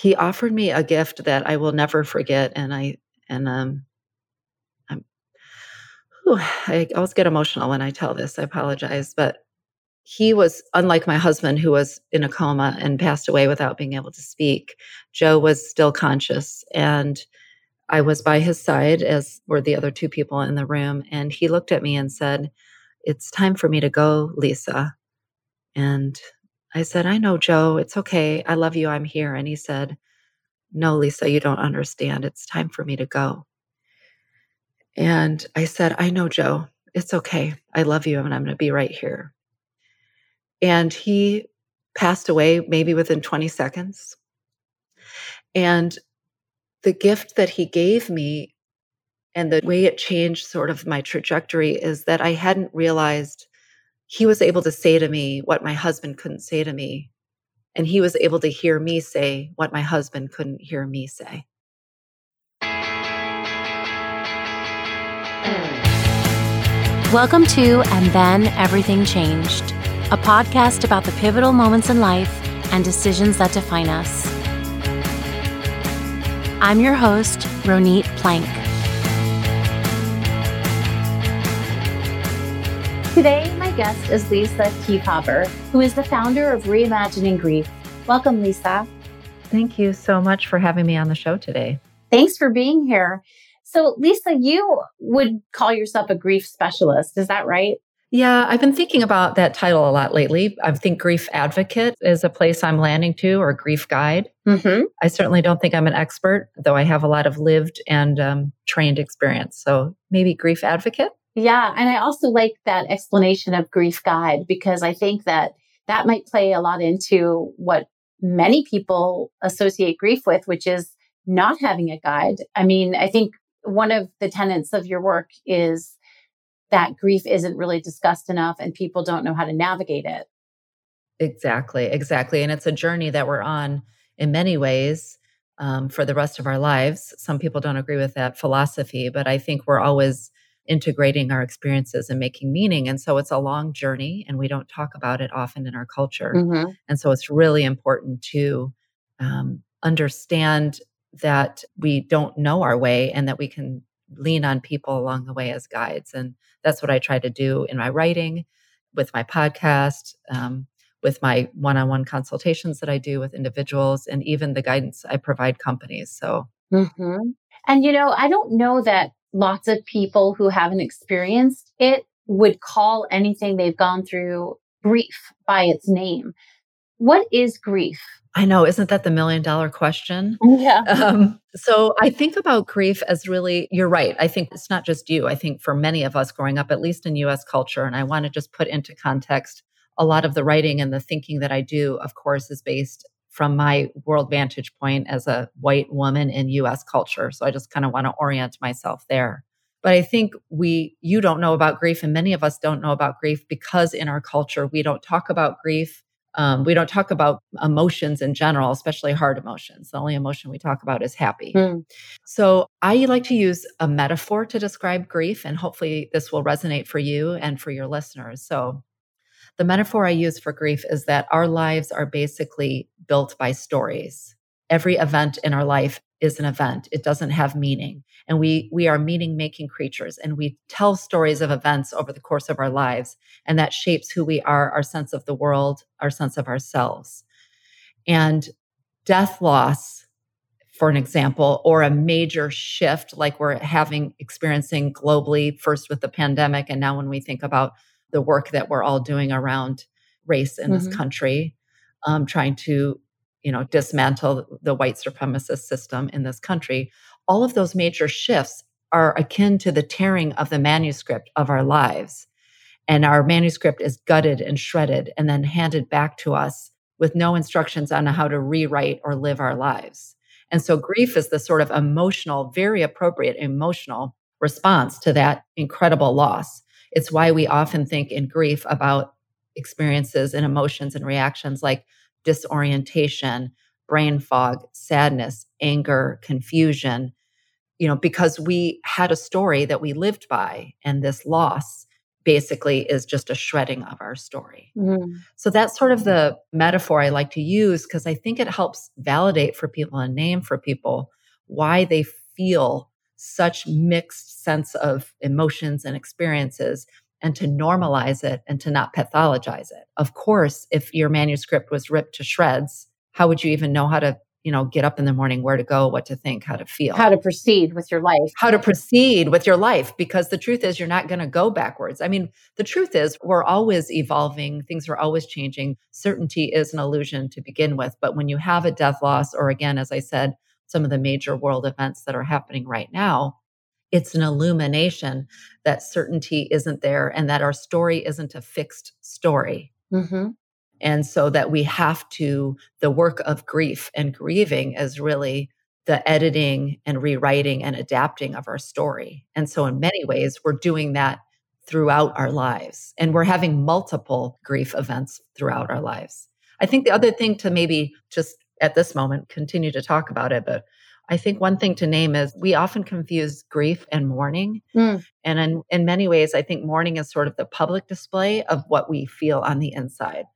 he offered me a gift that I will never forget. And I, and, um, I'm, whew, I always get emotional when I tell this. I apologize, but he was unlike my husband who was in a coma and passed away without being able to speak joe was still conscious and i was by his side as were the other two people in the room and he looked at me and said it's time for me to go lisa and i said i know joe it's okay i love you i'm here and he said no lisa you don't understand it's time for me to go and i said i know joe it's okay i love you and i'm going to be right here and he passed away maybe within 20 seconds. And the gift that he gave me and the way it changed sort of my trajectory is that I hadn't realized he was able to say to me what my husband couldn't say to me. And he was able to hear me say what my husband couldn't hear me say. Welcome to And Then Everything Changed a podcast about the pivotal moments in life and decisions that define us. I'm your host, Ronit Plank. Today, my guest is Lisa Keefauver, who is the founder of Reimagining Grief. Welcome, Lisa. Thank you so much for having me on the show today. Thanks for being here. So, Lisa, you would call yourself a grief specialist. Is that right? Yeah, I've been thinking about that title a lot lately. I think grief advocate is a place I'm landing to, or grief guide. Mm-hmm. I certainly don't think I'm an expert, though I have a lot of lived and um, trained experience. So maybe grief advocate. Yeah, and I also like that explanation of grief guide because I think that that might play a lot into what many people associate grief with, which is not having a guide. I mean, I think one of the tenets of your work is that grief isn't really discussed enough and people don't know how to navigate it. Exactly, exactly. And it's a journey that we're on in many ways um, for the rest of our lives. Some people don't agree with that philosophy, but I think we're always integrating our experiences and making meaning. And so it's a long journey, and we don't talk about it often in our culture. Mm-hmm. And so it's really important to um, understand that we don't know our way and that we can lean on people along the way as guides. And that's what I try to do in my writing, with my podcast, um, with my one on one consultations that I do with individuals, and even the guidance I provide companies. So, mm-hmm. and you know, I don't know that lots of people who haven't experienced it would call anything they've gone through grief by its name. What is grief? I know, isn't that the million dollar question? Yeah. Um, so I think about grief as really, you're right. I think it's not just you. I think for many of us growing up, at least in US culture, and I want to just put into context a lot of the writing and the thinking that I do, of course, is based from my world vantage point as a white woman in US culture. So I just kind of want to orient myself there. But I think we, you don't know about grief, and many of us don't know about grief because in our culture, we don't talk about grief um, we don't talk about emotions in general, especially hard emotions. The only emotion we talk about is happy. Mm. So I like to use a metaphor to describe grief, and hopefully this will resonate for you and for your listeners. So the metaphor I use for grief is that our lives are basically built by stories. Every event in our life is an event. It doesn't have meaning. And we we are meaning making creatures and we tell stories of events over the course of our lives and that shapes who we are, our sense of the world, our sense of ourselves. And death loss for an example or a major shift like we're having experiencing globally first with the pandemic and now when we think about the work that we're all doing around race in mm-hmm. this country um, trying to you know, dismantle the white supremacist system in this country, all of those major shifts are akin to the tearing of the manuscript of our lives. And our manuscript is gutted and shredded and then handed back to us with no instructions on how to rewrite or live our lives. And so grief is the sort of emotional, very appropriate emotional response to that incredible loss. It's why we often think in grief about experiences and emotions and reactions like disorientation, brain fog, sadness, anger, confusion, you know, because we had a story that we lived by and this loss basically is just a shredding of our story. Mm. So that's sort of the metaphor I like to use because I think it helps validate for people and name for people why they feel such mixed sense of emotions and experiences and to normalize it and to not pathologize it. Of course, if your manuscript was ripped to shreds, how would you even know how to you know, get up in the morning, where to go, what to think, how to feel, how to proceed with your life, how to proceed with your life. Because the truth is, you're not going to go backwards. I mean, the truth is, we're always evolving, things are always changing. Certainty is an illusion to begin with. But when you have a death loss, or again, as I said, some of the major world events that are happening right now, it's an illumination that certainty isn't there and that our story isn't a fixed story. Mm-hmm. And so that we have to, the work of grief and grieving is really the editing and rewriting and adapting of our story. And so, in many ways, we're doing that throughout our lives. And we're having multiple grief events throughout our lives. I think the other thing to maybe just at this moment continue to talk about it, but I think one thing to name is we often confuse grief and mourning. Mm. And in, in many ways, I think mourning is sort of the public display of what we feel on the inside.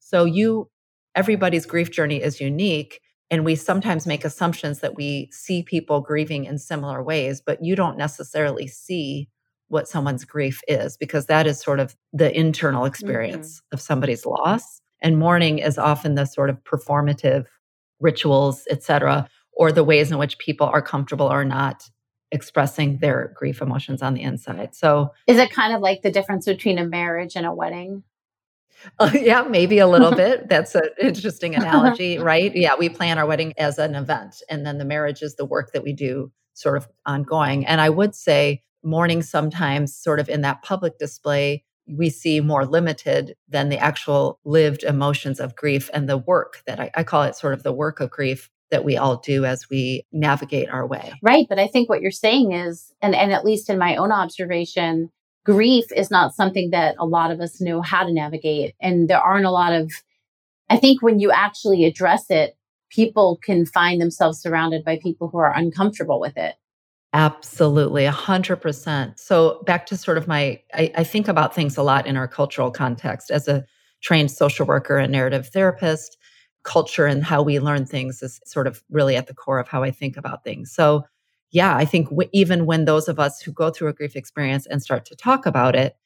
So you everybody's grief journey is unique and we sometimes make assumptions that we see people grieving in similar ways, but you don't necessarily see what someone's grief is because that is sort of the internal experience mm-hmm. of somebody's loss. And mourning is often the sort of performative rituals, etc., or the ways in which people are comfortable or not expressing their grief emotions on the inside. So, is it kind of like the difference between a marriage and a wedding? Uh, yeah, maybe a little bit. That's an interesting analogy, right? Yeah, we plan our wedding as an event, and then the marriage is the work that we do sort of ongoing. And I would say mourning sometimes, sort of in that public display, we see more limited than the actual lived emotions of grief and the work that I, I call it sort of the work of grief that we all do as we navigate our way. Right. But I think what you're saying is, and, and at least in my own observation, grief is not something that a lot of us know how to navigate. And there aren't a lot of, I think when you actually address it, people can find themselves surrounded by people who are uncomfortable with it. Absolutely, a hundred percent. So back to sort of my, I, I, think about things a lot in our cultural context as a trained social worker and narrative therapist. Culture and how we learn things is sort of really at the core of how I think about things. So yeah, I think w- even when those of us who go through a grief experience and start to talk about it,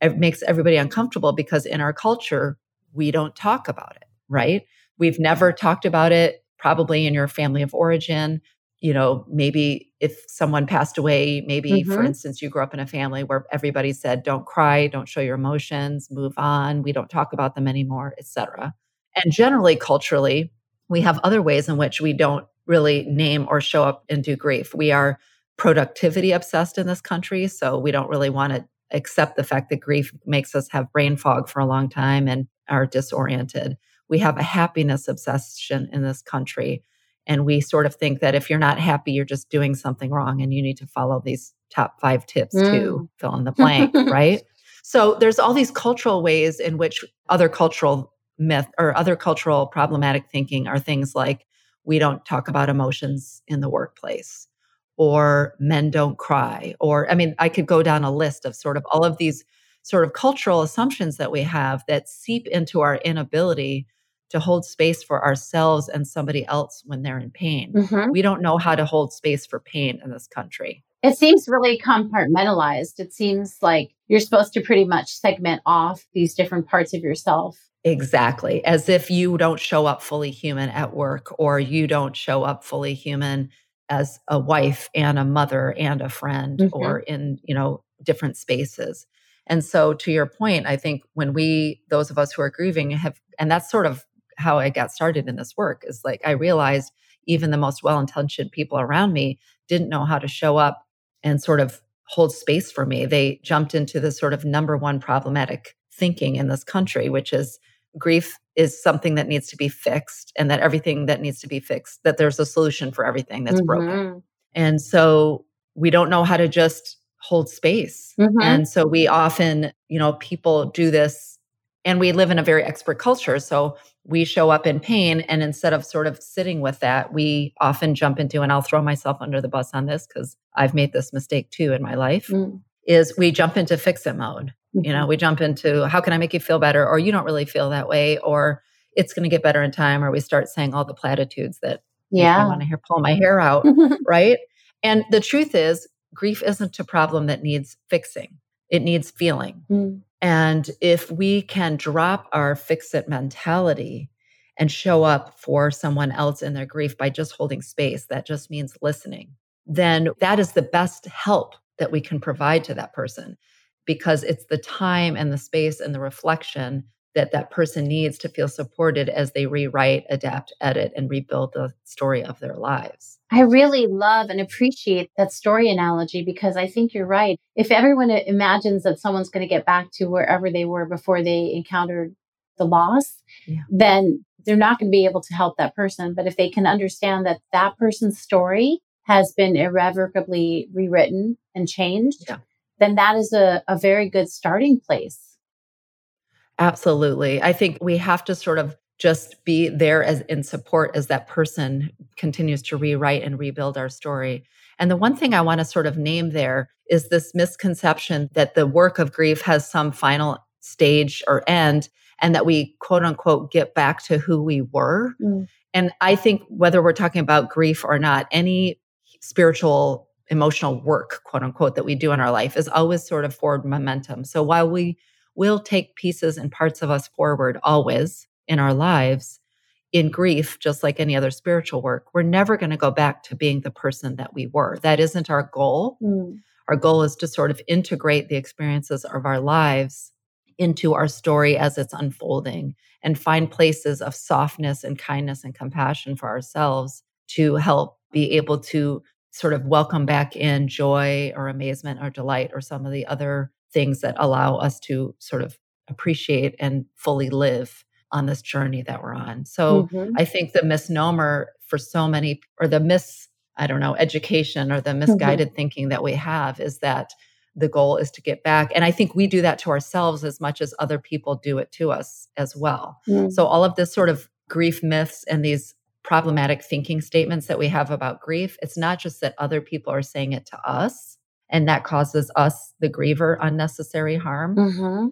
it makes everybody uncomfortable because in our culture, we don't talk about it, right? We've never talked about it, probably in your family of origin. You know, maybe if someone passed away, maybe mm-hmm. for instance, you grew up in a family where everybody said, don't cry, don't show your emotions, move on, we don't talk about them anymore, etc. And generally, culturally, we have other ways in which we don't really name or show up and do grief. We are productivity obsessed in this country. So we don't really want to accept the fact that grief makes us have brain fog for a long time and are disoriented. We have a happiness obsession in this country. And we sort of think that if you're not happy, you're just doing something wrong and you need to follow these top five tips mm. to fill in the blank, right? So there's all these cultural ways in which other cultural myth or other cultural problematic thinking are things like we don't talk about emotions in the workplace or men don't cry or i mean i could go down a list of sort of all of these sort of cultural assumptions that we have that seep into our inability to hold space for ourselves and somebody else when they're in pain mm-hmm. we don't know how to hold space for pain in this country it seems really compartmentalized it seems like you're supposed to pretty much segment off these different parts of yourself Exactly. As if you don't show up fully human at work or you don't show up fully human as a wife and a mother and a friend mm-hmm. or in, you know, different spaces. And so to your point, I think when we those of us who are grieving have and that's sort of how I got started in this work is like I realized even the most well-intentioned people around me didn't know how to show up and sort of hold space for me. They jumped into the sort of number one problematic thinking in this country, which is grief is something that needs to be fixed and that everything that needs to be fixed that there's a solution for everything that's mm-hmm. broken and so we don't know how to just hold space mm-hmm. and so we often you know people do this and we live in a very expert culture so we show up in pain and instead of sort of sitting with that we often jump into and i'll throw myself under the bus on this because i've made this mistake too in my life mm. is we jump into fix it mode Mm-hmm. You know, we jump into how can I make you feel better? Or you don't really feel that way, or it's going to get better in time, or we start saying all the platitudes that yeah. I want to hear pull my hair out, right? And the truth is, grief isn't a problem that needs fixing. It needs feeling. Mm. And if we can drop our fix it mentality and show up for someone else in their grief by just holding space, that just means listening, then that is the best help that we can provide to that person because it's the time and the space and the reflection that that person needs to feel supported as they rewrite, adapt, edit, and rebuild the story of their lives. I really love and appreciate that story analogy because I think you're right. If everyone imagines that someone's going to get back to wherever they were before they encountered the loss, yeah. then they're not going to be able to help that person. But if they can understand that that person's story has been irrevocably rewritten and changed, yeah. then that is a, a very good starting place Absolutely. I think we have to sort of just be there as in support as that person continues to rewrite and rebuild our story. And the one thing I want to sort of name there is this misconception that the work of grief has some final stage or end and that we quote unquote get back to who we were. Mm. And I think whether we're talking about grief or not, any spiritual emotional work, quote unquote, that we do in our life is always sort of forward momentum. So while we will take pieces and parts of us forward always in our lives in grief, just like any other spiritual work. We're never going to go back to being the person that we were. That isn't our goal. Mm. Our goal is to sort of integrate the experiences of our lives into our story as it's unfolding and find places of softness and kindness and compassion for ourselves to help be able to sort of welcome back in joy or amazement or delight or some of the other things that allow us to sort of appreciate and fully live on this journey that we're on. So mm-hmm. I think the misnomer for so many, or the mis, I don't know, education or the mm-hmm. misguided mm-hmm. thinking that we have is that the goal is to get back. And I think we do that to ourselves as much as other people do it to us as well. Mm-hmm. So all of this sort of grief myths and these problematic thinking statements that we have about grief, it's not just that other people are saying it to us, and that causes us, the griever, unnecessary harm. Mm-hmm.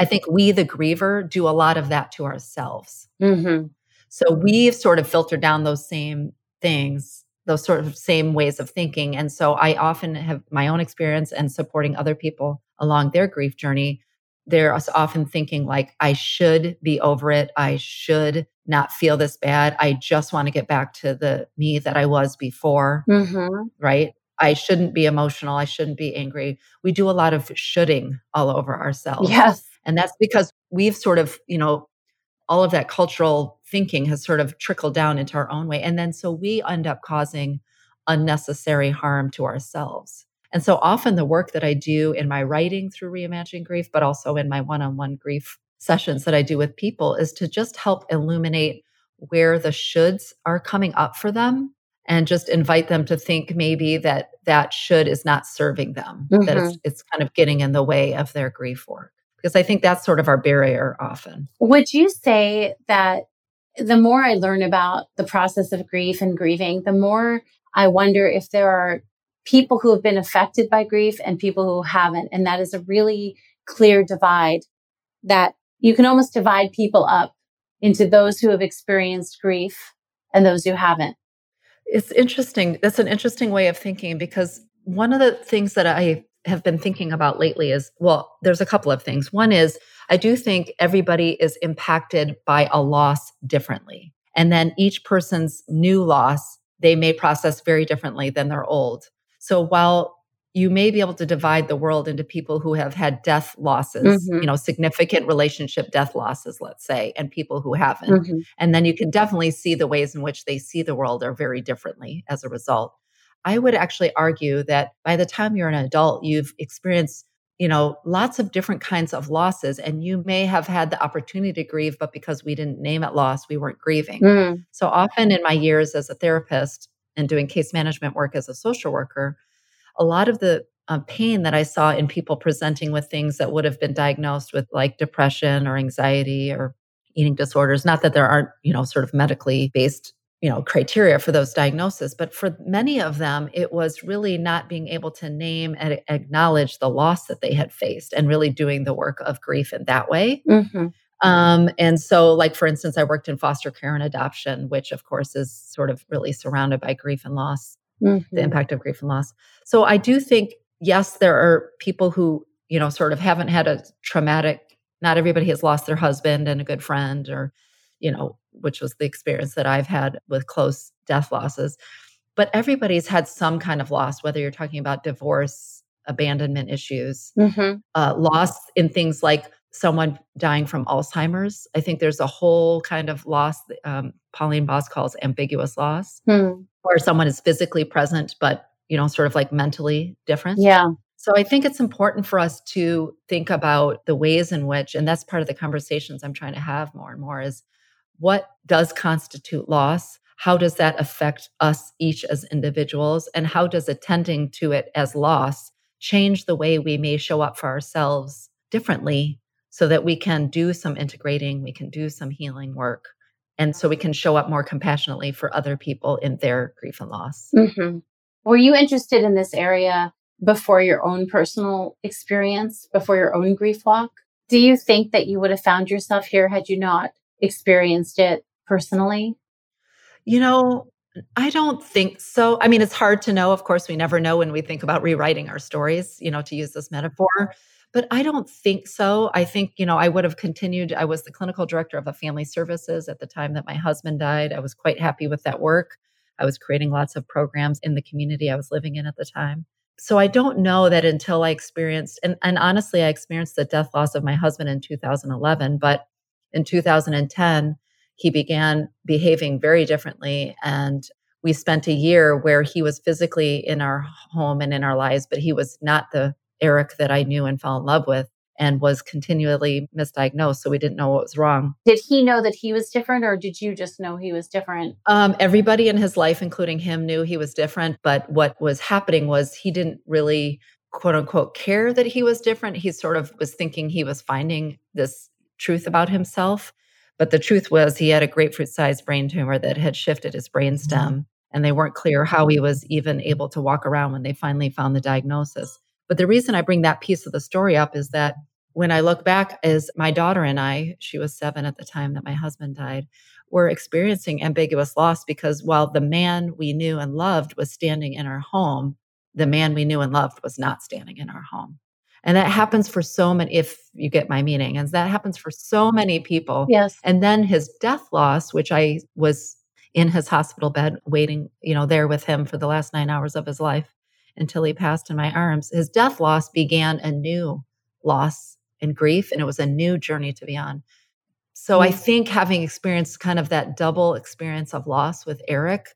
I think we, the griever, do a lot of that to ourselves. Mm-hmm. So we've sort of filtered down those same things, those sort of same ways of thinking. And so I often have my own experience and supporting other people along their grief journey. They're often thinking, like, I should be over it. I should not feel this bad. I just want to get back to the me that I was before. Mm-hmm. Right. I shouldn't be emotional. I shouldn't be angry. We do a lot of shoulding all over ourselves. Yes. And that's because we've sort of, you know, all of that cultural thinking has sort of trickled down into our own way. And then so we end up causing unnecessary harm to ourselves. And so often the work that I do in my writing through reimagining grief, but also in my one on one grief sessions that I do with people is to just help illuminate where the shoulds are coming up for them and just invite them to think maybe that that should is not serving them, mm-hmm. that it's, mm-hmm. it's kind of getting in the way of their grief work. Because I think that's sort of our barrier often. Would you say that the more I learn about the process of grief and grieving, the more I wonder if there are people who have been affected by grief and people who haven't. And that is a really clear divide that you can almost divide people up into those who have experienced grief and those who haven't. It's interesting. That's an interesting way of thinking because one of the things that I have been thinking about lately is well, there's a couple of things. One is I do think everybody is impacted by a loss differently. And then each person's new loss, they may process very differently than their old. So while you may be able to divide the world into people who have had death losses, mm-hmm. you know, significant relationship death losses, let's say, and people who haven't. Mm-hmm. And then you can definitely see the ways in which they see the world are very differently as a result. I would actually argue that by the time you're an adult, you've experienced, you know, lots of different kinds of losses and you may have had the opportunity to grieve, but because we didn't name it loss, we weren't grieving. Mm. So often in my years as a therapist and doing case management work as a social worker, a lot of the uh, pain that I saw in people presenting with things that would have been diagnosed with like depression or anxiety or eating disorders. Not that there aren't, you know, sort of medically based you know criteria for those diagnoses but for many of them it was really not being able to name and acknowledge the loss that they had faced and really doing the work of grief in that way mm-hmm. um, and so like for instance i worked in foster care and adoption which of course is sort of really surrounded by grief and loss mm-hmm. the impact of grief and loss so i do think yes there are people who you know sort of haven't had a traumatic not everybody has lost their husband and a good friend or you know which was the experience that I've had with close death losses. But everybody's had some kind of loss, whether you're talking about divorce, abandonment issues, mm-hmm. uh, loss in things like someone dying from Alzheimer's. I think there's a whole kind of loss um, Pauline Boss calls ambiguous loss, hmm. where someone is physically present, but you know, sort of like mentally different. Yeah. So I think it's important for us to think about the ways in which, and that's part of the conversations I'm trying to have more and more is what does constitute loss? How does that affect us each as individuals? And how does attending to it as loss change the way we may show up for ourselves differently so that we can do some integrating, we can do some healing work, and so we can show up more compassionately for other people in their grief and loss? Mm-hmm. Were you interested in this area before your own personal experience, before your own grief walk? Do you think that you would have found yourself here had you not experienced it personally? You know, I don't think so. I mean, it's hard to know. Of course, we never know when we think about rewriting our stories, you know, to use this metaphor. But I don't think so. I think, you know, I would have continued. I was the clinical director of a family services at the time that my husband died. I was quite happy with that work. I was creating lots of programs in the community I was living in at the time. So I don't know that until I experienced, and, and honestly, I experienced the death loss of my husband in 2011, but in 2010, he began behaving very differently. And we spent a year where he was physically in our home and in our lives, but he was not the Eric that I knew and fell in love with and was continually misdiagnosed. So we didn't know what was wrong. Did he know that he was different, or did you just know he was different? Um, everybody in his life, including him, knew he was different. But what was happening was he didn't really, quote unquote, care that he was different. He sort of was thinking he was finding this truth about himself. But the truth was, he had a grapefruit sized brain tumor that had shifted his brain mm-hmm. stem, and they weren't clear how he was even able to walk around when they finally found the diagnosis. But the reason I bring that piece of the story up is that when I look back, as my daughter and I, she was seven at the time that my husband died, were experiencing ambiguous loss because while the man we knew and loved was standing in our home, the man we knew and loved was not standing in our home. And that happens for so many, if you get my meaning, and that happens for so many people. Yes. And then his death loss, which I was in his hospital bed waiting, you know, there with him for the last nine hours of his life until he passed in my arms. His death loss began a new loss and grief, and it was a new journey to be on. So mm-hmm. I think having experienced kind of that double experience of loss with Eric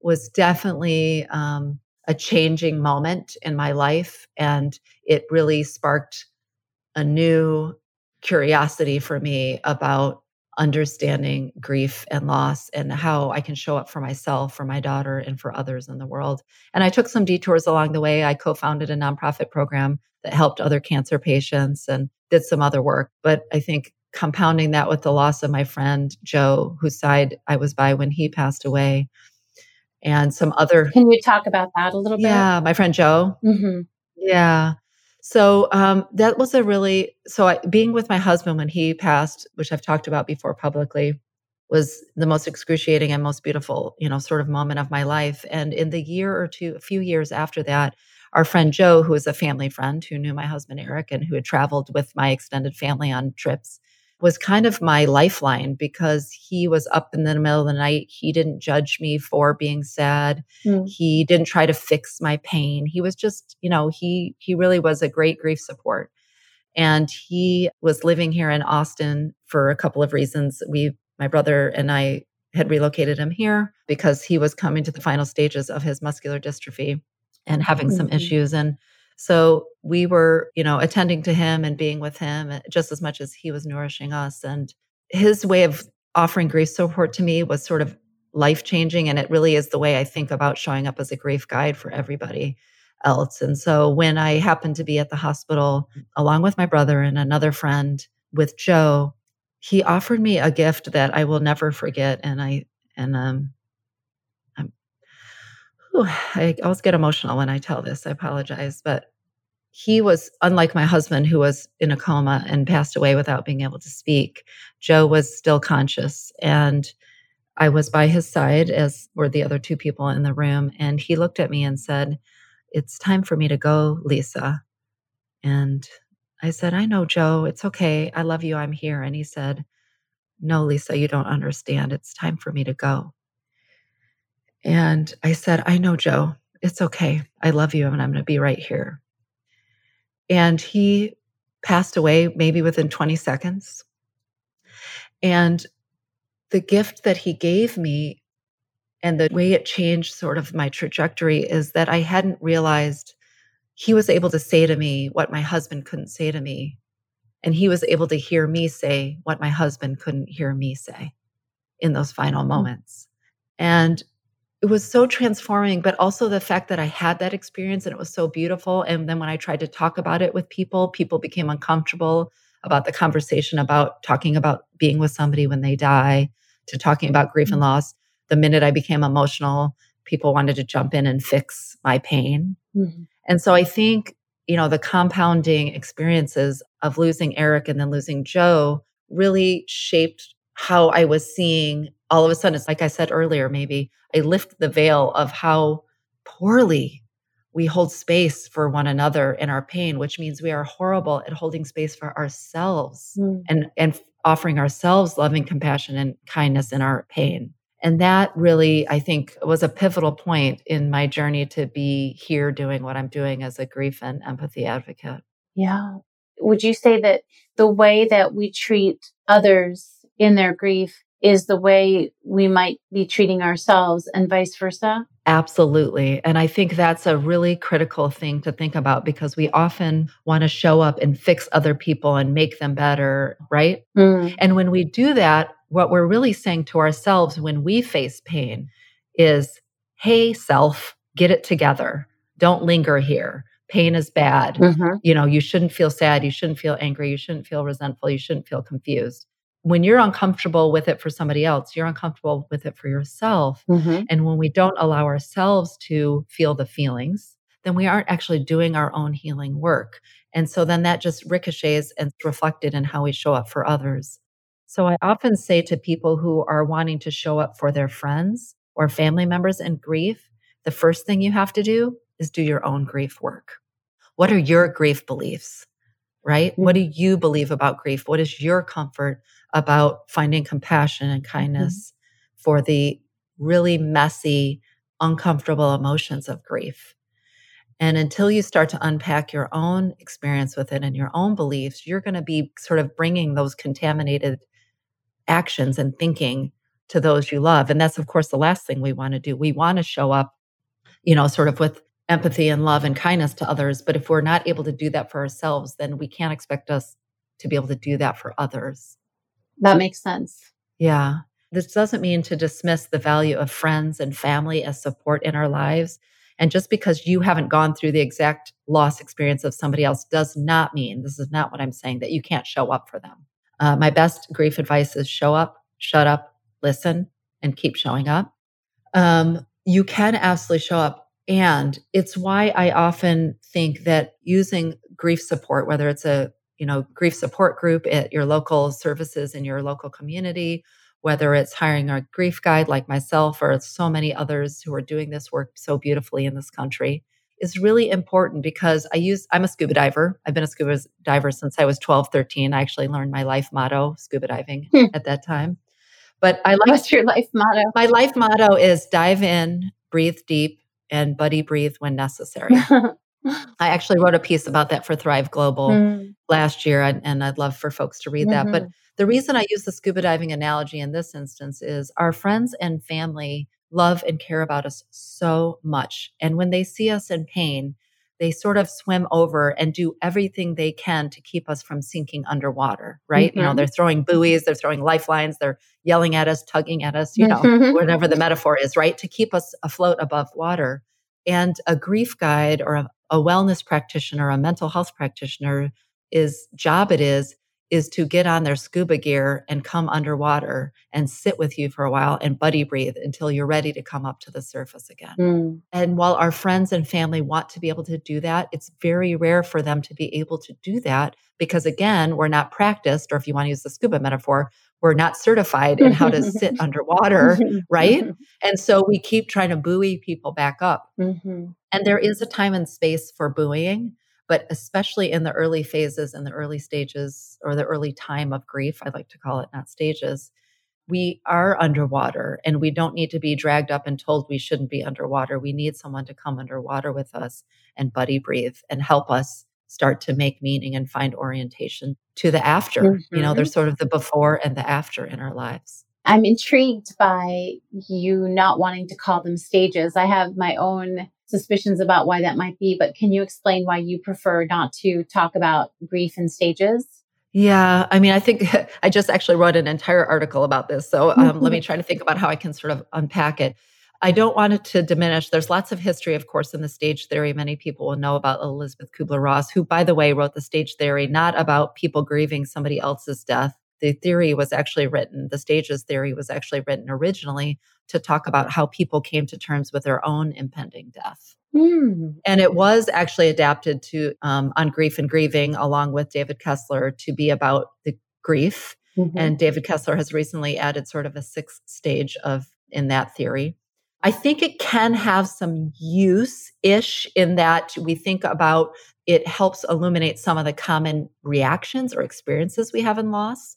was definitely um, a changing moment in my life. And it really sparked a new curiosity for me about understanding grief and loss and how I can show up for myself, for my daughter, and for others in the world. And I took some detours along the way. I co founded a nonprofit program that helped other cancer patients and did some other work. But I think compounding that with the loss of my friend Joe, whose side I was by when he passed away, and some other. Can you talk about that a little bit? Yeah, my friend Joe. Mm-hmm. Yeah. So um, that was a really so I, being with my husband when he passed, which I've talked about before publicly, was the most excruciating and most beautiful, you know, sort of moment of my life. And in the year or two, a few years after that, our friend Joe, who was a family friend who knew my husband Eric and who had traveled with my extended family on trips, was kind of my lifeline because he was up in the middle of the night. He didn't judge me for being sad. Mm. He didn't try to fix my pain. He was just, you know, he he really was a great grief support. And he was living here in Austin for a couple of reasons. We my brother and I had relocated him here because he was coming to the final stages of his muscular dystrophy and having mm-hmm. some issues and so we were, you know, attending to him and being with him eh, just as much as he was nourishing us. And his way of offering grief support to me was sort of life changing. And it really is the way I think about showing up as a grief guide for everybody else. And so when I happened to be at the hospital along with my brother and another friend with Joe, he offered me a gift that I will never forget. And I, and um, I always get emotional when I tell this. I apologize. But he was unlike my husband who was in a coma and passed away without being able to speak joe was still conscious and i was by his side as were the other two people in the room and he looked at me and said it's time for me to go lisa and i said i know joe it's okay i love you i'm here and he said no lisa you don't understand it's time for me to go and i said i know joe it's okay i love you and i'm going to be right here and he passed away maybe within 20 seconds. And the gift that he gave me and the way it changed sort of my trajectory is that I hadn't realized he was able to say to me what my husband couldn't say to me. And he was able to hear me say what my husband couldn't hear me say in those final moments. And it was so transforming, but also the fact that I had that experience and it was so beautiful. And then when I tried to talk about it with people, people became uncomfortable about the conversation about talking about being with somebody when they die, to talking about grief and mm-hmm. loss. The minute I became emotional, people wanted to jump in and fix my pain. Mm-hmm. And so I think, you know, the compounding experiences of losing Eric and then losing Joe really shaped how I was seeing all of a sudden. It's like I said earlier, maybe I lift the veil of how poorly we hold space for one another in our pain, which means we are horrible at holding space for ourselves mm. and, and offering ourselves loving compassion and kindness in our pain. And that really, I think, was a pivotal point in my journey to be here doing what I'm doing as a grief and empathy advocate. Yeah. Would you say that the way that we treat others in their grief is the way we might be treating ourselves and vice versa? Absolutely. And I think that's a really critical thing to think about because we often want to show up and fix other people and make them better, right? Mm. And when we do that, what we're really saying to ourselves when we face pain is, hey, self, get it together. Don't linger here. Pain is bad. Mm-hmm. You know, you shouldn't feel sad. You shouldn't feel angry. You shouldn't feel resentful. You shouldn't feel confused when you're uncomfortable with it for somebody else, you're uncomfortable with it for yourself. Mm-hmm. And when we don't allow ourselves to feel the feelings, then we aren't actually doing our own healing work. And so then that just ricochets and reflected in how we show up for others. So I often say to people who are wanting to show up for their friends or family members in grief, the first thing you have to do is do your own grief work. What are your grief beliefs? Right? Mm-hmm. What do you believe about grief? What is your comfort about finding compassion and mm-hmm. kindness mm-hmm. for the really messy, uncomfortable emotions of grief. And until you start to unpack your own experience with it and your own beliefs, you're going to be sort of bringing those contaminated actions and thinking to those you love. And that's, of course, the last thing we want to do. We want to show up, you know, sort of with empathy and love and kindness to others. But if we're not able to do that for ourselves, then we can't expect us to be able to do that for others. That makes sense. Yeah. This doesn't mean to dismiss the value of friends and family as support in our lives. And just because you haven't gone through the exact loss experience of somebody else does not mean, this is not what I'm saying, that you can't show up for them. Uh, my best grief advice is show up, shut up, listen, and keep showing up. Um, you can absolutely show up. And it's why I often think that using grief support, whether it's a you know grief support group at your local services in your local community whether it's hiring a grief guide like myself or so many others who are doing this work so beautifully in this country is really important because I use I'm a scuba diver. I've been a scuba diver since I was 12, 13. I actually learned my life motto, scuba diving hmm. at that time. But I like What's your life motto? My life motto is dive in, breathe deep, and buddy breathe when necessary. I actually wrote a piece about that for Thrive Global mm. last year, and, and, I'd love for folks to read mm-hmm. that. But mm-hmm. the reason I use the scuba diving analogy in this instance is our friends and family love and care about us so much. And when they see us in pain, they sort of swim over and do everything they can to keep us from sinking underwater, right? Mm-hmm. You know, mm-hmm. they're throwing buoys, they're throwing lifelines, they're yelling at us, tugging at us, you know, mm-hmm. whatever the metaphor is, right? To keep us afloat above water. And a grief guide or a, a wellness practitioner, a mental health practitioner, is job it is is to get on their scuba gear and come underwater and sit with you for a while and buddy breathe until you're ready to come up to the surface again. Mm. And while our friends and family want to be able to do that, it's very rare for them to be able to do that because, again, we're not practiced, or if you want to use the scuba metaphor, we're not certified in how to sit underwater, right? And so we keep trying to buoy people back up. Mm-hmm. And there is a time and space for buoying but especially in the early phases and the early stages or the early time of grief, I like to call it, not stages, we are underwater and we don't need to be dragged up and told we shouldn't be underwater. We need someone to come underwater with us and buddy breathe and help us start to make meaning and find orientation to the after. Mm-hmm. You know, there's mm-hmm. sort of the before and the after in our lives. I'm intrigued by you not wanting to call them stages. I have my own suspicions about why that might be, but can you explain why you prefer not to talk about grief in stages? Yeah, I mean, I think I just actually wrote an entire article about this. So um, let me try to think about how I can sort of unpack it. I don't want it to diminish. There's lots of history, of course, in the stage theory. Many people will know about Elizabeth Kubler Ross, who, by the way, wrote the stage theory not about people grieving somebody else's death. The theory was actually written, the stages theory was actually written originally to talk about how people came to terms with their own impending death. Mm. And it was actually adapted to um, on Grief and Grieving, along with David Kessler, to be about the grief. Mm-hmm. And David Kessler has recently added sort of a sixth stage of in that theory. I think it can have some use ish in that we think about it helps illuminate some of the common reactions or experiences we have in loss.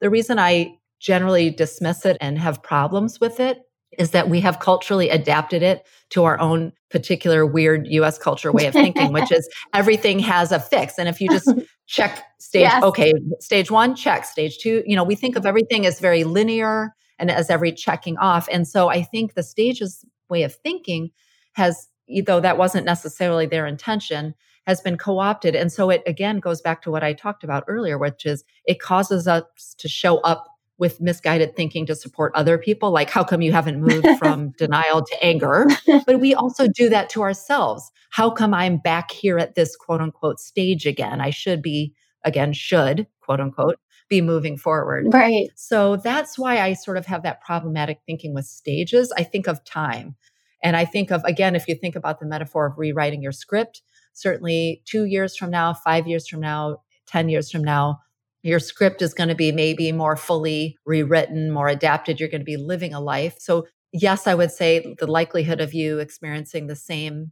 The reason I generally dismiss it and have problems with it is that we have culturally adapted it to our own particular weird US culture way of thinking, which is everything has a fix. And if you just check stage, yes. okay, stage one, check, stage two, you know, we think of everything as very linear and as every checking off. And so I think the stages way of thinking has, though that wasn't necessarily their intention, has been co opted. And so it again goes back to what I talked about earlier, which is it causes us to show up with misguided thinking to support other people like how come you haven't moved from denial to anger but we also do that to ourselves how come i'm back here at this quote unquote stage again i should be again should quote unquote be moving forward right so that's why i sort of have that problematic thinking with stages i think of time and i think of again if you think about the metaphor of rewriting your script certainly 2 years from now 5 years from now 10 years from now your script is going to be maybe more fully rewritten, more adapted. You're going to be living a life. So, yes, I would say the likelihood of you experiencing the same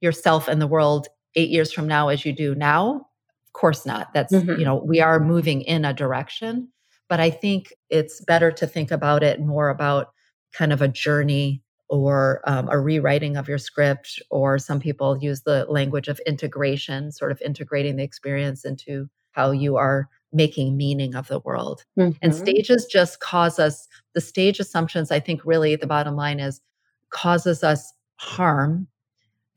yourself and the world eight years from now as you do now, course not. That's, mm-hmm. you know, we are moving in a direction. But I think it's better to think about it more about kind of a journey or um, a rewriting of your script, or some people use the language of integration, sort of integrating the experience into how you are making meaning of the world. Mm-hmm. And stages just cause us, the stage assumptions, I think really the bottom line is causes us harm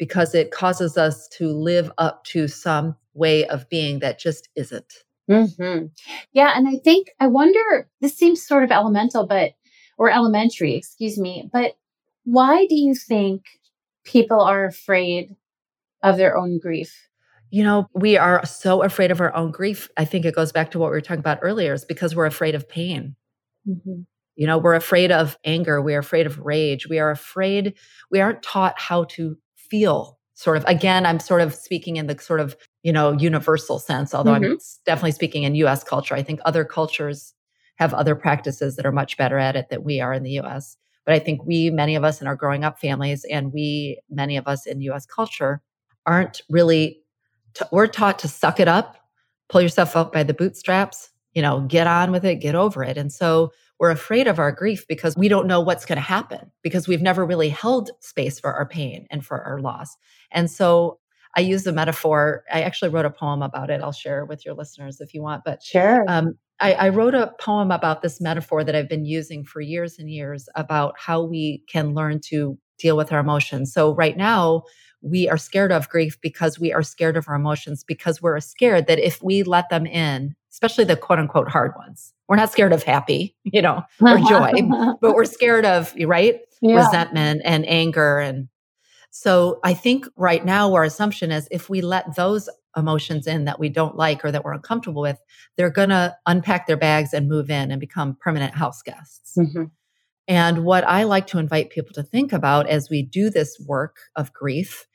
because it causes us to live up to some way of being that just isn't. Mm-hmm. Yeah. And I think, I wonder, this seems sort of elemental, but, or elementary, excuse me, but why do you think people are afraid of their own grief? You know, we are so afraid of our own grief. I think it goes back to what we were talking about earlier, is because we're afraid of pain. Mm-hmm. You know, we're afraid of anger. We're afraid of rage. We are afraid, we aren't taught how to feel. Sort of, again, I'm sort of speaking in the sort of, you know, universal sense, although mm-hmm. I'm definitely speaking in US culture. I think other cultures have other practices that are much better at it than we are in the US. But I think we, many of us in our growing up families, and we, many of us in US culture, aren't really t- we're taught to suck it up, pull yourself up by the bootstraps, you know, get on with it, get over it. And so we're afraid of our grief because we don't know what's going to happen because we've never really held space for our pain and for our loss. And so I use the metaphor. I actually wrote a poem about it. I'll share with your listeners if you want. But sure. Um, I, I wrote a poem about this metaphor that I've been using for years and years about how we can learn to deal with our emotions. So right now, we are scared of grief because we are scared of our emotions because we're scared that if we let them in, especially the quote unquote hard ones, we're not scared of happy, you know, or joy, but we're scared of, right? Yeah. Resentment and anger. And so I think right now our assumption is if we let those emotions in that we don't like or that we're uncomfortable with, they're going to unpack their bags and move in and become permanent house guests. Mm-hmm. And what I like to invite people to think about as we do this work of grief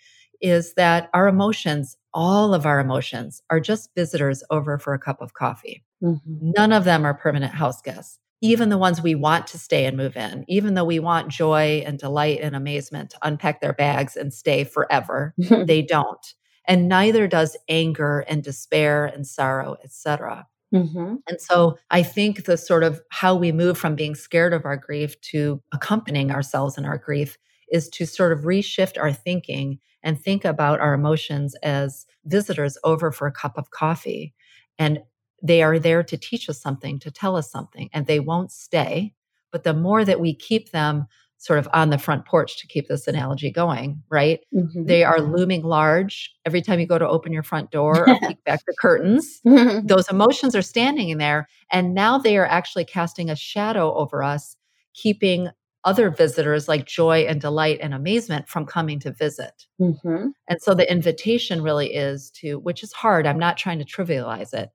is that our emotions, all of our emotions, are just visitors over for a cup of coffee. Mm-hmm. None of them are permanent house guests. Even the ones we want to stay and move in, even though we want joy and delight and amazement to unpack their bags and stay forever, they don't. And neither does anger and despair and sorrow, etc. Mm-hmm. And so I think the sort of how we move from being scared of our grief to accompanying ourselves in our grief is to sort of reshift our thinking and think about our emotions as visitors over for a cup of coffee. And they are there to teach us something, to tell us something, and they won't stay. But the more that we keep them sort of on the front porch to keep this analogy going, right? Mm-hmm. They are looming large every time you go to open your front door or peek back the curtains. Those emotions are standing in there. And now they are actually casting a shadow over us, keeping other visitors like joy and delight and amazement from coming to visit. Mm-hmm. And so the invitation really is to, which is hard, I'm not trying to trivialize it,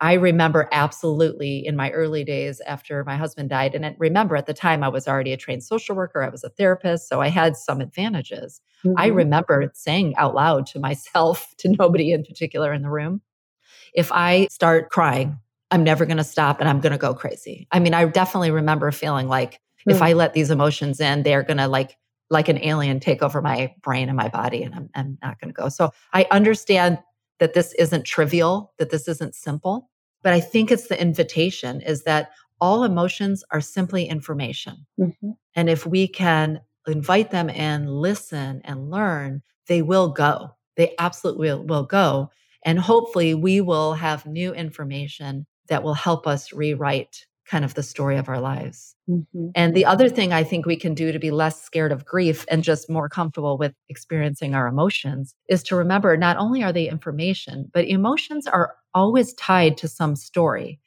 I remember absolutely in my early days after my husband died. And I remember at the time I was already a trained social worker, I was a therapist, so I had some advantages. Mm-hmm. I remember saying out loud to myself, to nobody in particular in the room, if I start crying, I'm never going to stop and I'm going to go crazy. I mean, I definitely remember feeling like. If I let these emotions in, they're going to like, like an alien take over my brain and my body, and I'm, I'm not going to go. So I understand that this isn't trivial, that this isn't simple. But I think it's the invitation is that all emotions are simply information. Mm-hmm. And if we can invite them in, listen and learn, they will go. They absolutely will, will go. And hopefully we will have new information that will help us rewrite kind of the story of our lives. Mm-hmm. And the other thing I think we can do to be less scared of grief and just more comfortable with experiencing our emotions is to remember not only are they information, but emotions are always tied to some story.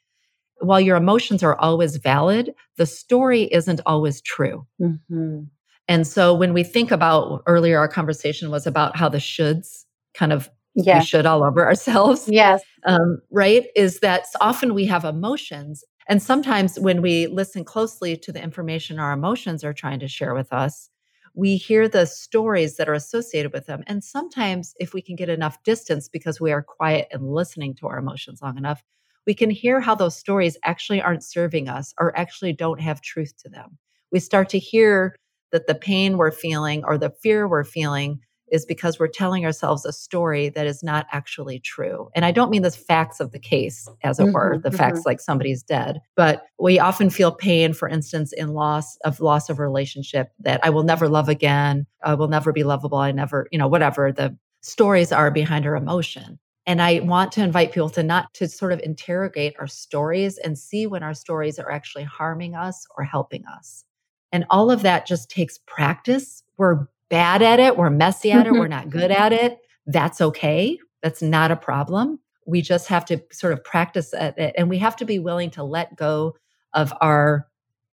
While your emotions are always valid, the story isn't always true. Mm-hmm. And so when we think about earlier, our conversation was about how the shoulds kind of yes. we should all over ourselves. Yes. Um, right. Is that often we have emotions and sometimes when we listen closely to the information our emotions are trying to share with us, we hear the stories that are associated with them. And sometimes, if we can get enough distance because we are quiet and listening to our emotions long enough, we can hear how those stories actually aren't serving us or actually don't have truth to them. We start to hear that the pain we're feeling or the fear we're feeling is because we're telling ourselves a story that is not actually true. And I don't mean the facts of the case, as it mm-hmm, were, the mm-hmm. facts like somebody's dead, but we often feel pain, for instance, in loss of loss of relationship that I will never love again, I will never be lovable, I never, you know, whatever the stories are behind our emotion. And I want to invite people to not to sort of interrogate our stories and see when our stories are actually harming us or helping us. And all of that just takes practice. We're bad at it, we're messy at it, we're not good at it. That's okay. That's not a problem. We just have to sort of practice at it and we have to be willing to let go of our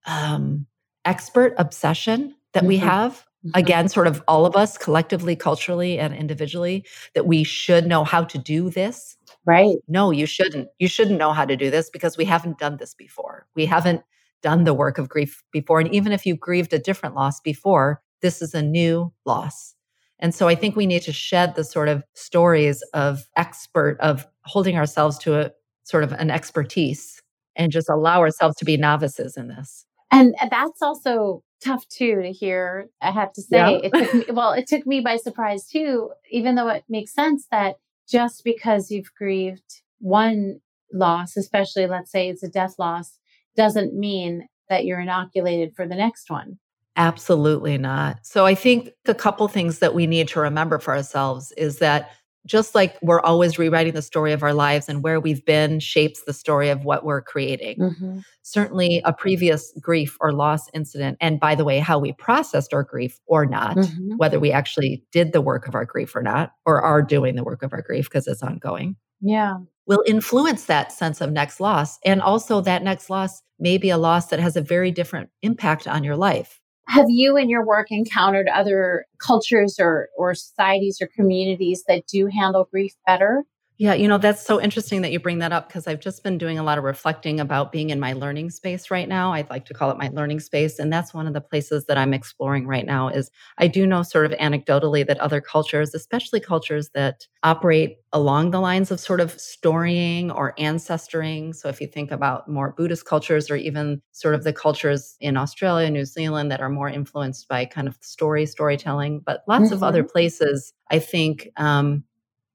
um, expert obsession that mm-hmm. we have. Mm-hmm. Again, sort of all of us collectively, culturally, and individually, that we should know how to do this. Right. No, you shouldn't. You shouldn't know how to do this because we haven't done this before. We haven't done the work of grief before. And even if you grieved a different loss before, this is a new loss. And so I think we need to shed the sort of stories of expert, of holding ourselves to a sort of an expertise and just allow ourselves to be novices in this. And uh, that's also tough too to hear. I have to say, yeah. it took me, well, it took me by surprise too, even though it makes sense that just because you've grieved one loss, especially let's say it's a death loss, doesn't mean that you're inoculated for the next one. Absolutely not. So I think the couple things that we need to remember for ourselves is that just like we're always rewriting the story of our lives and where we've been shapes the story of what we're creating. Mm-hmm. Certainly, a previous grief or loss incident, and by the way, how we processed our grief or not, mm-hmm. whether we actually did the work of our grief or not, or are doing the work of our grief because it's ongoing. Yeah. Will influence that sense of next loss. And also, that next loss may be a loss that has a very different impact on your life. Have you in your work encountered other cultures or, or societies or communities that do handle grief better? Yeah, you know, that's so interesting that you bring that up because I've just been doing a lot of reflecting about being in my learning space right now. I'd like to call it my learning space. And that's one of the places that I'm exploring right now is I do know sort of anecdotally that other cultures, especially cultures that operate along the lines of sort of storying or ancestoring. So if you think about more Buddhist cultures or even sort of the cultures in Australia, New Zealand that are more influenced by kind of story storytelling, but lots mm-hmm. of other mm-hmm. places, I think um,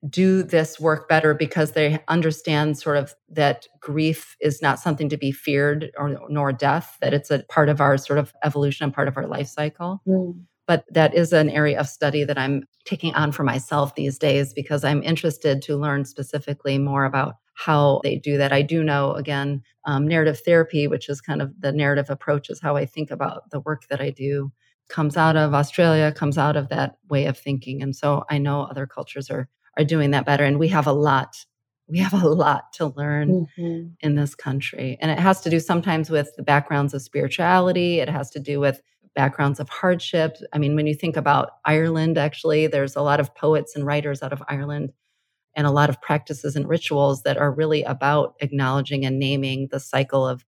do this work better because they understand sort of that grief is not something to be feared or nor death that it's a part of our sort of evolution and part of our life cycle. Mm. but that is an area of study that i'm taking on for myself these days because i'm interested to learn specifically more about how they do that. I do know again um, narrative therapy which is kind of the narrative approach is how i think about the work that i do comes out of australia comes out of that way of thinking. And so i know other cultures are are doing that better. And we have a lot, we have a lot to learn mm-hmm. in this country. And it has to do sometimes with the backgrounds of spirituality, it has to do with backgrounds of hardship. I mean, when you think about Ireland, actually, there's a lot of poets and writers out of Ireland and a lot of practices and rituals that are really about acknowledging and naming the cycle of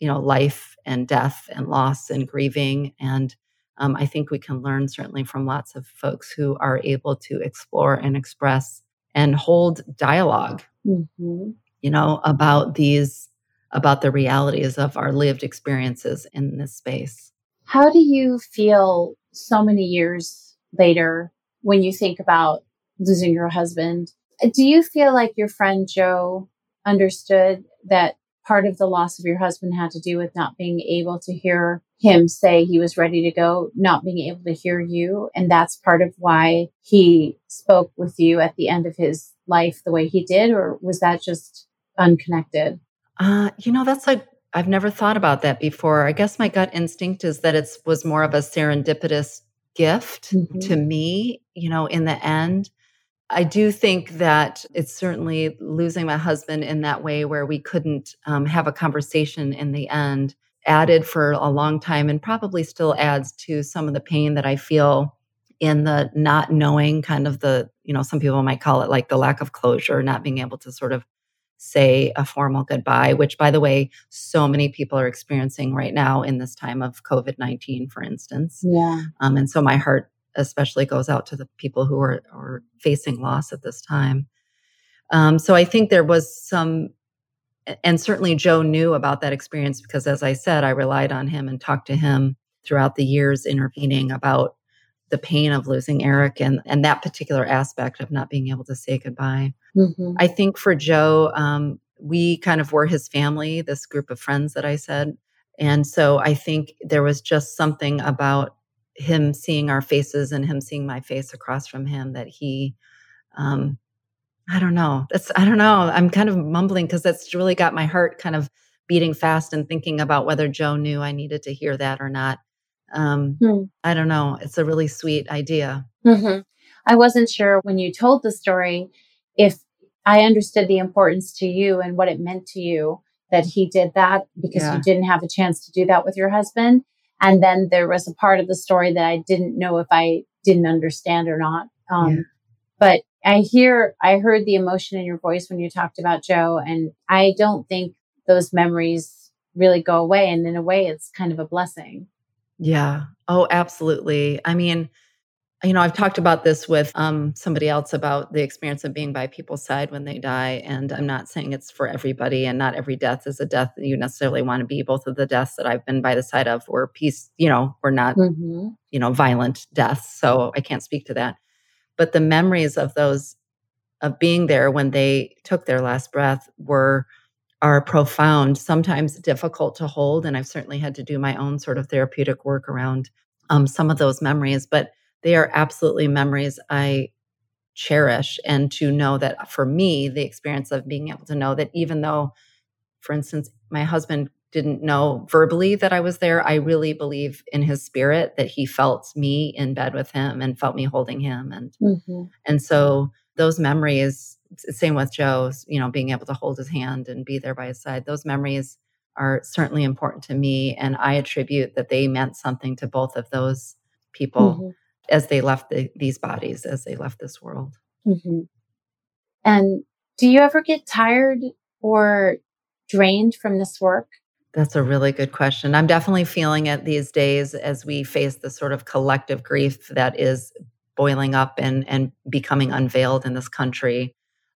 you know life and death and loss and grieving and um, I think we can learn certainly from lots of folks who are able to explore and express and hold dialog mm-hmm. you know, about these, about the realities of our lived experiences in this space. How do you feel so many years later when you think about losing your husband? Do you feel like your friend Joe understood that part of the loss of your husband had to do with not being able to hear him say he was ready to go, not being able to hear you. And that's part of why he spoke with you at the end of his life the way he did, or was that just unconnected? Uh, you know, that's like, I've never thought about that before. I guess my gut instinct is that it was more of a serendipitous gift mm-hmm. to me, you know, in the end. I do think that it's certainly losing my husband in that way where we couldn't um, have a conversation in the end added for a long time and probably still adds to some of the pain that I feel in the not knowing kind of the, you know, some people might call it like the lack of closure, not being able to sort of say a formal goodbye, which by the way, so many people are experiencing right now in this time of COVID 19, for instance. Yeah. Um, and so my heart especially goes out to the people who are, are facing loss at this time. Um, so I think there was some, and certainly Joe knew about that experience because, as I said, I relied on him and talked to him throughout the years, intervening about the pain of losing Eric and and that particular aspect of not being able to say goodbye. Mm-hmm. I think for Joe, um, we kind of were his family, this group of friends that I said, and so I think there was just something about him seeing our faces and him seeing my face across from him that he um i don't know that's i don't know i'm kind of mumbling because that's really got my heart kind of beating fast and thinking about whether joe knew i needed to hear that or not um hmm. i don't know it's a really sweet idea mm-hmm. i wasn't sure when you told the story if i understood the importance to you and what it meant to you that he did that because yeah. you didn't have a chance to do that with your husband and then there was a part of the story that I didn't know if I didn't understand or not. Um, yeah. But I hear, I heard the emotion in your voice when you talked about Joe, and I don't think those memories really go away. And in a way, it's kind of a blessing. Yeah. Oh, absolutely. I mean, you know, I've talked about this with um, somebody else about the experience of being by people's side when they die. And I'm not saying it's for everybody, and not every death is a death that you necessarily want to be. Both of the deaths that I've been by the side of were peace, you know, were not, mm-hmm. you know, violent deaths. So I can't speak to that. But the memories of those, of being there when they took their last breath were, are profound, sometimes difficult to hold. And I've certainly had to do my own sort of therapeutic work around um, some of those memories. But they are absolutely memories I cherish. And to know that for me, the experience of being able to know that even though, for instance, my husband didn't know verbally that I was there, I really believe in his spirit that he felt me in bed with him and felt me holding him. And mm-hmm. and so those memories, same with Joe's, you know, being able to hold his hand and be there by his side, those memories are certainly important to me. And I attribute that they meant something to both of those people. Mm-hmm as they left the, these bodies, as they left this world. Mm-hmm. And do you ever get tired or drained from this work? That's a really good question. I'm definitely feeling it these days as we face the sort of collective grief that is boiling up and, and becoming unveiled in this country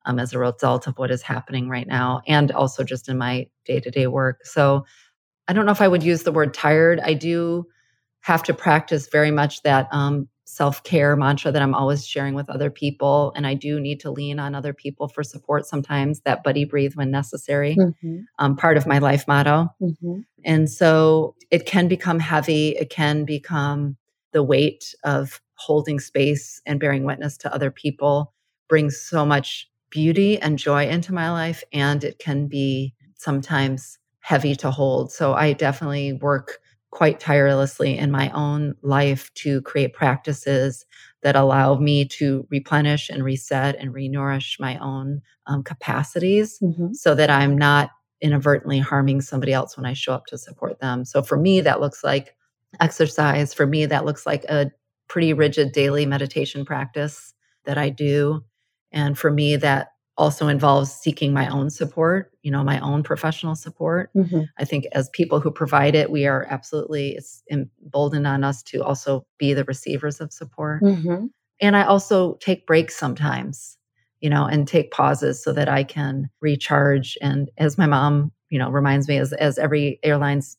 um, as a result of what is happening right now, and also just in my day to day work. So I don't know if I would use the word tired. I do have to practice very much that um, self care mantra that I'm always sharing with other people. And I do need to lean on other people for support sometimes, that buddy breathe when necessary, mm-hmm. um, part of my life motto. Mm-hmm. And so it can become heavy. It can become the weight of holding space and bearing witness to other people brings so much beauty and joy into my life. And it can be sometimes heavy to hold. So I definitely work quite tirelessly in my own life to create practices that allow me to replenish and reset and renourish my own um, capacities mm-hmm. so that I'm not inadvertently harming somebody else when I show up to support them. So for me, that looks like exercise. For me, that looks like a pretty rigid daily meditation practice that I do. And for me, that also involves seeking my own support, you know, my own professional support. Mm-hmm. I think as people who provide it, we are absolutely, it's emboldened on us to also be the receivers of support. Mm-hmm. And I also take breaks sometimes, you know, and take pauses so that I can recharge. And as my mom, you know, reminds me, as, as every airline's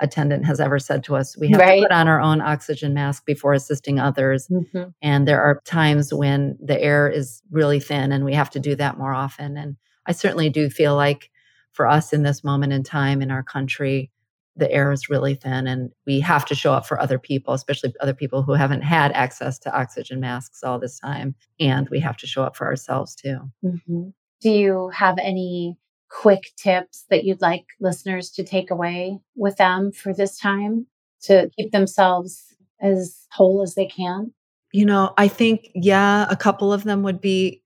attendant has ever said to us. We have right. to put on our own oxygen mask before assisting others. Mm-hmm. And there are times when the air is really thin and we have to do that more often. And I certainly do feel like for us in this moment in time in our country, the air is really thin and we have to show up for other people, especially other people who haven't had access to oxygen masks all this time. And we have to show up for ourselves too. Mm-hmm. Do you have any quick tips that you'd like listeners to take away with them for this time to keep themselves as whole as they can? You know, I think, yeah, a couple of them would be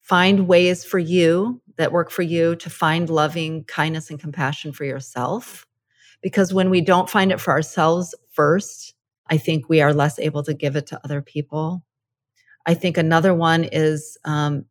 find ways for you that work for you to find loving kindness and compassion for yourself. Because when we don't find it for ourselves first, I think we are less able to give it to other people. I think another one is um,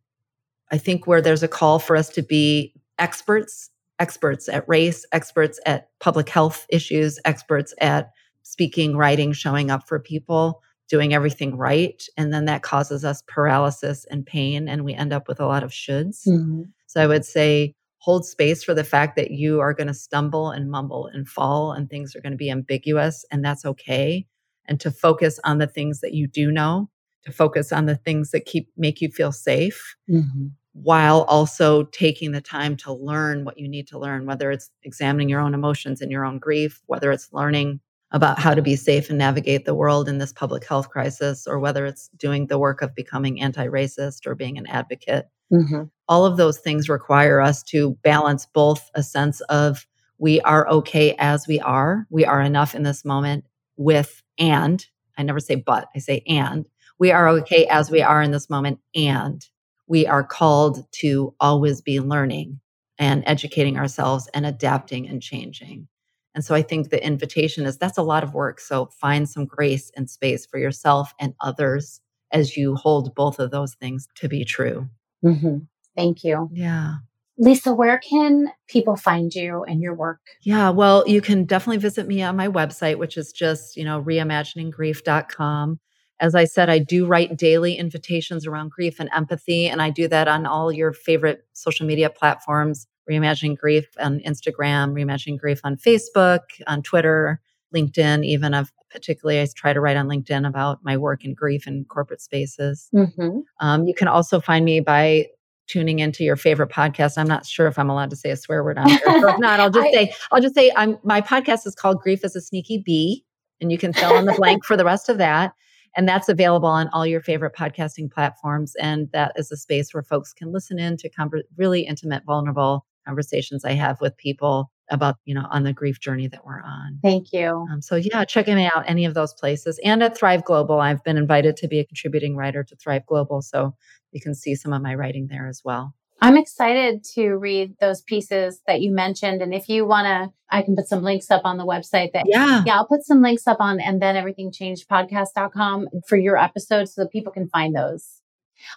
I think where there's a call for us to be experts, experts at race, experts at public health issues, experts at speaking, writing, showing up for people, doing everything right. And then that causes us paralysis and pain, and we end up with a lot of shoulds. Mm-hmm. So I would say hold space for the fact that you are going to stumble and mumble and fall, and things are going to be ambiguous, and that's okay. And to focus on the things that you do know, to focus on the things that keep make you feel safe. Mm-hmm while also taking the time to learn what you need to learn, whether it's examining your own emotions and your own grief, whether it's learning about how to be safe and navigate the world in this public health crisis, or whether it's doing the work of becoming anti racist or being an advocate. Mm-hmm. All of those things require us to balance both a sense of we are okay as we are, we are enough in this moment, with and I never say but, I say and we are okay as we are in this moment, and we are called to always be learning and educating ourselves and adapting and changing. And so I think the invitation is that's a lot of work. So find some grace and space for yourself and others as you hold both of those things to be true. Mm-hmm. Thank you. Yeah. Lisa, where can people find you and your work? Yeah, well, you can definitely visit me on my website, which is just, you know, reimagininggrief.com. As I said, I do write daily invitations around grief and empathy, and I do that on all your favorite social media platforms Reimagining Grief on Instagram, Reimagining Grief on Facebook, on Twitter, LinkedIn, even. I've particularly, I try to write on LinkedIn about my work in grief and corporate spaces. Mm-hmm. Um, you can also find me by tuning into your favorite podcast. I'm not sure if I'm allowed to say a swear word on here. if not, I'll just I, say, I'll just say I'm my podcast is called Grief as a Sneaky Bee. And you can fill in the blank for the rest of that. And that's available on all your favorite podcasting platforms. And that is a space where folks can listen in to conver- really intimate, vulnerable conversations I have with people about, you know, on the grief journey that we're on. Thank you. Um, so, yeah, check me out any of those places. And at Thrive Global, I've been invited to be a contributing writer to Thrive Global. So you can see some of my writing there as well. I'm excited to read those pieces that you mentioned. And if you want to, I can put some links up on the website that, yeah, yeah, I'll put some links up on and then everything changed podcast.com for your episodes so that people can find those.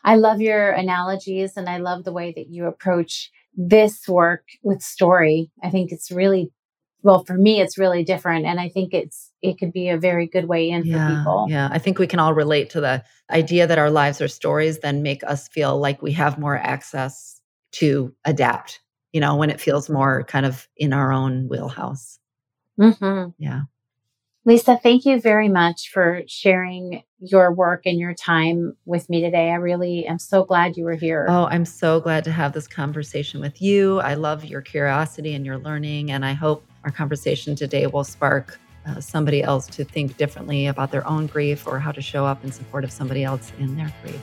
I love your analogies and I love the way that you approach this work with story. I think it's really well for me it's really different and I think it's it could be a very good way in yeah, for people. Yeah, I think we can all relate to the idea that our lives are stories then make us feel like we have more access to adapt, you know, when it feels more kind of in our own wheelhouse. Mm-hmm. Yeah. Lisa, thank you very much for sharing your work and your time with me today. I really am so glad you were here. Oh, I'm so glad to have this conversation with you. I love your curiosity and your learning, and I hope our conversation today will spark uh, somebody else to think differently about their own grief or how to show up in support of somebody else in their grief.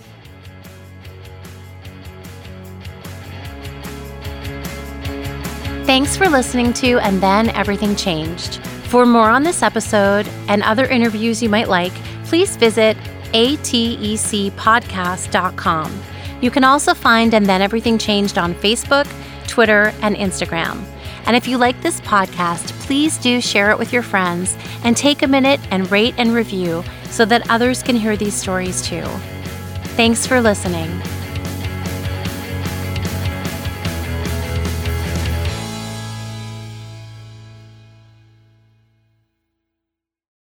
Thanks for listening to And Then Everything Changed. For more on this episode and other interviews you might like, please visit atecpodcast.com. You can also find And Then Everything Changed on Facebook, Twitter, and Instagram. And if you like this podcast, please do share it with your friends and take a minute and rate and review so that others can hear these stories too. Thanks for listening.